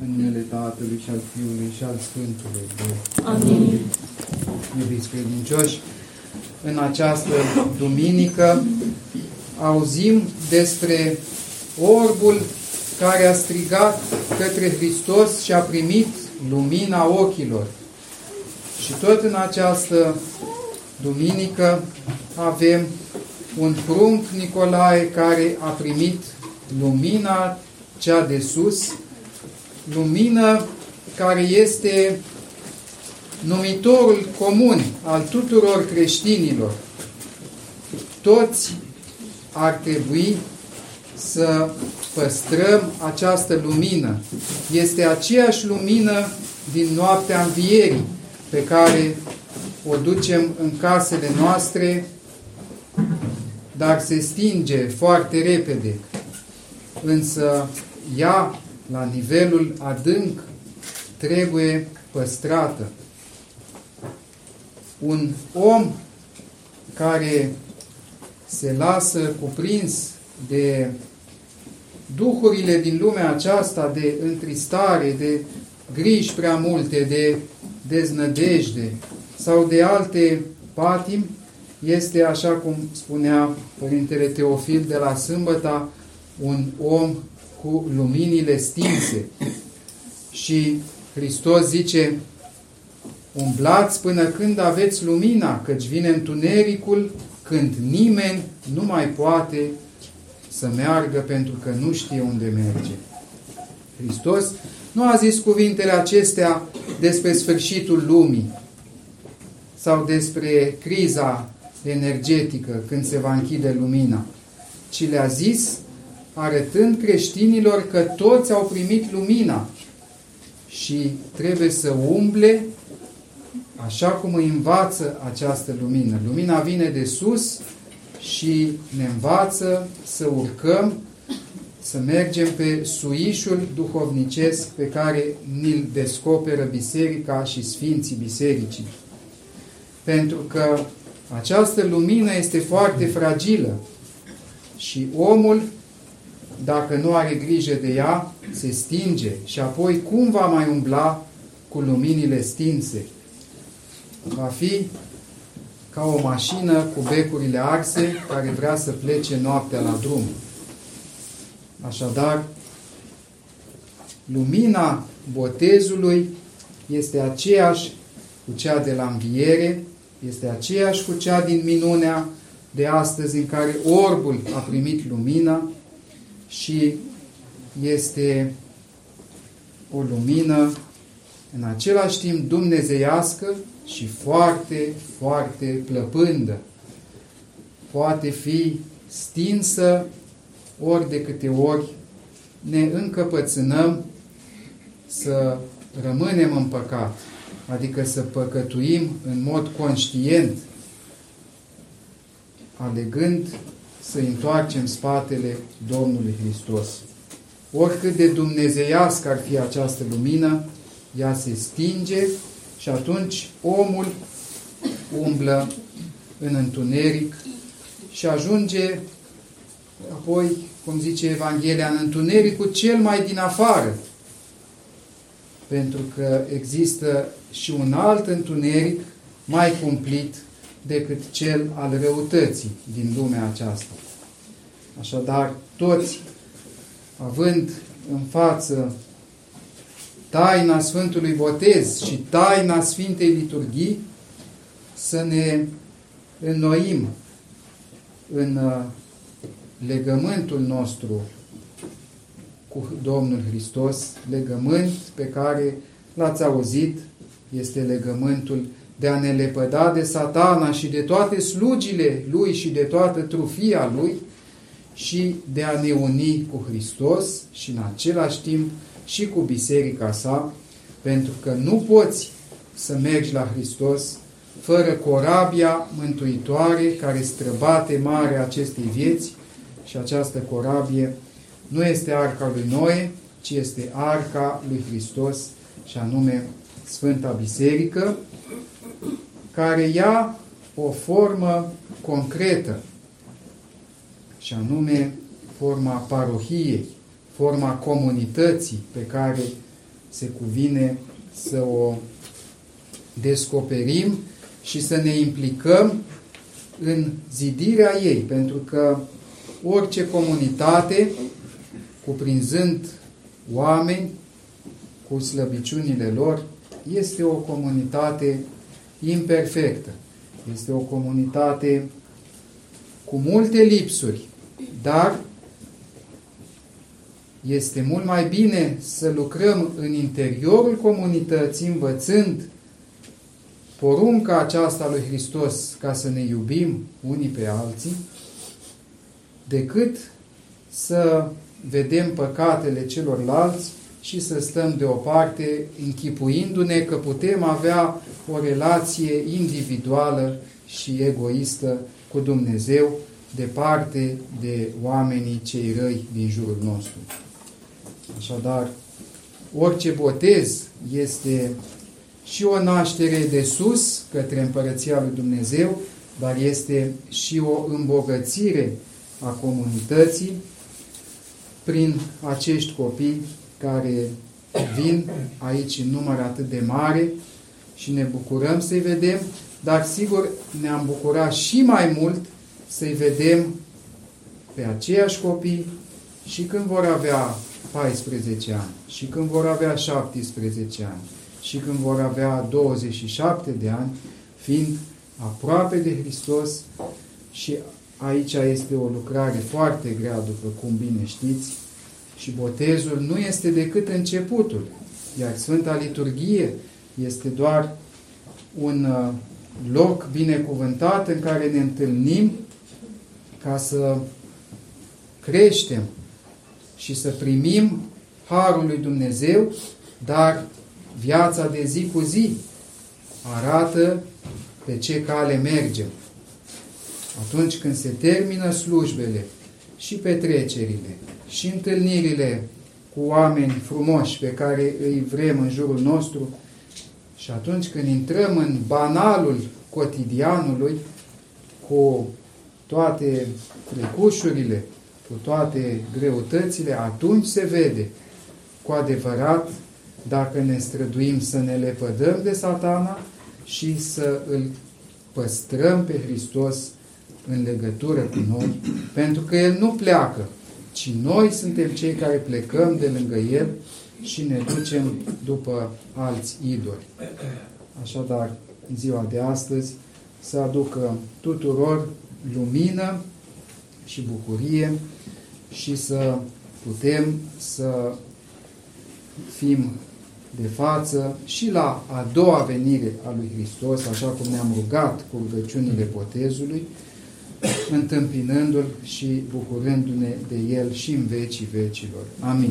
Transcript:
În numele Tatălui și al Fiului și al Sfântului Duh. Amin. Iubiți credincioși, în această duminică auzim despre orbul care a strigat către Hristos și a primit lumina ochilor. Și tot în această duminică avem un prunc Nicolae care a primit lumina cea de sus, lumină care este numitorul comun al tuturor creștinilor. Toți ar trebui să păstrăm această lumină. Este aceeași lumină din noaptea învierii pe care o ducem în casele noastre, dar se stinge foarte repede. Însă ea, la nivelul adânc, trebuie păstrată. Un om care se lasă cuprins de duhurile din lumea aceasta, de întristare, de griji prea multe, de deznădejde sau de alte patimi, este, așa cum spunea Părintele Teofil de la Sâmbăta, un om cu luminile stinse. Și Hristos zice, umblați până când aveți lumina, căci vine întunericul când nimeni nu mai poate să meargă pentru că nu știe unde merge. Hristos nu a zis cuvintele acestea despre sfârșitul lumii sau despre criza energetică când se va închide lumina, ci le-a zis arătând creștinilor că toți au primit lumina și trebuie să umble așa cum îi învață această lumină. Lumina vine de sus și ne învață să urcăm, să mergem pe suișul duhovnicesc pe care ni-l descoperă biserica și sfinții bisericii. Pentru că această lumină este foarte fragilă și omul, dacă nu are grijă de ea, se stinge și apoi cum va mai umbla cu luminile stinse? Va fi ca o mașină cu becurile arse care vrea să plece noaptea la drum. Așadar, lumina botezului este aceeași cu cea de la înviere, este aceeași cu cea din minunea de astăzi în care orbul a primit lumina și este o lumină în același timp dumnezeiască și foarte, foarte plăpândă. Poate fi stinsă ori de câte ori ne încăpățânăm să rămânem în păcat, adică să păcătuim în mod conștient, alegând să întoarcem spatele Domnului Hristos. Oricât de dumnezeiască ar fi această lumină, ea se stinge și atunci omul umblă în întuneric și ajunge apoi, cum zice Evanghelia, în întunericul cel mai din afară. Pentru că există și un alt întuneric mai cumplit decât cel al răutății din lumea aceasta. Așadar, toți, având în față taina Sfântului Botez și taina Sfintei Liturghii, să ne înnoim în uh, legământul nostru cu Domnul Hristos, legământ pe care l-ați auzit, este legământul de a ne lepăda de satana și de toate slugile lui și de toată trufia lui și de a ne uni cu Hristos și în același timp și cu biserica sa, pentru că nu poți să mergi la Hristos fără corabia mântuitoare care străbate marea acestei vieți și această corabie nu este arca lui Noe, ci este arca lui Hristos și anume Sfânta Biserică, care ia o formă concretă și anume forma parohiei, forma comunității pe care se cuvine să o descoperim și să ne implicăm în zidirea ei, pentru că orice comunitate, cuprinzând oameni cu slăbiciunile lor, este o comunitate imperfectă. Este o comunitate cu multe lipsuri, dar este mult mai bine să lucrăm în interiorul comunității, învățând porunca aceasta lui Hristos ca să ne iubim unii pe alții, decât să vedem păcatele celorlalți și să stăm deoparte închipuindu-ne că putem avea o relație individuală și egoistă cu Dumnezeu departe de oamenii cei răi din jurul nostru. Așadar, orice botez este și o naștere de sus către Împărăția lui Dumnezeu, dar este și o îmbogățire a comunității prin acești copii care vin aici în număr atât de mare și ne bucurăm să-i vedem, dar sigur ne-am bucurat și mai mult să-i vedem pe aceiași copii și când vor avea 14 ani, și când vor avea 17 ani, și când vor avea 27 de ani, fiind aproape de Hristos. Și aici este o lucrare foarte grea, după cum bine știți, și botezul nu este decât începutul, iar Sfânta Liturghie este doar un uh, loc binecuvântat în care ne întâlnim ca să creștem și să primim Harul lui Dumnezeu, dar viața de zi cu zi arată pe ce cale mergem. Atunci când se termină slujbele și petrecerile și întâlnirile cu oameni frumoși pe care îi vrem în jurul nostru. Și atunci când intrăm în banalul cotidianului cu toate trecușurile, cu toate greutățile, atunci se vede cu adevărat dacă ne străduim să ne lepădăm de satana și să îl păstrăm pe Hristos în legătură cu noi, pentru că El nu pleacă, ci noi suntem cei care plecăm de lângă El și ne ducem după alți idoli. Așadar, în ziua de astăzi, să aducă tuturor lumină și bucurie și să putem să fim de față și la a doua venire a lui Hristos, așa cum ne-am rugat cu rugăciunile botezului, întâmpinându-L și bucurându-ne de El și în vecii vecilor. Amin.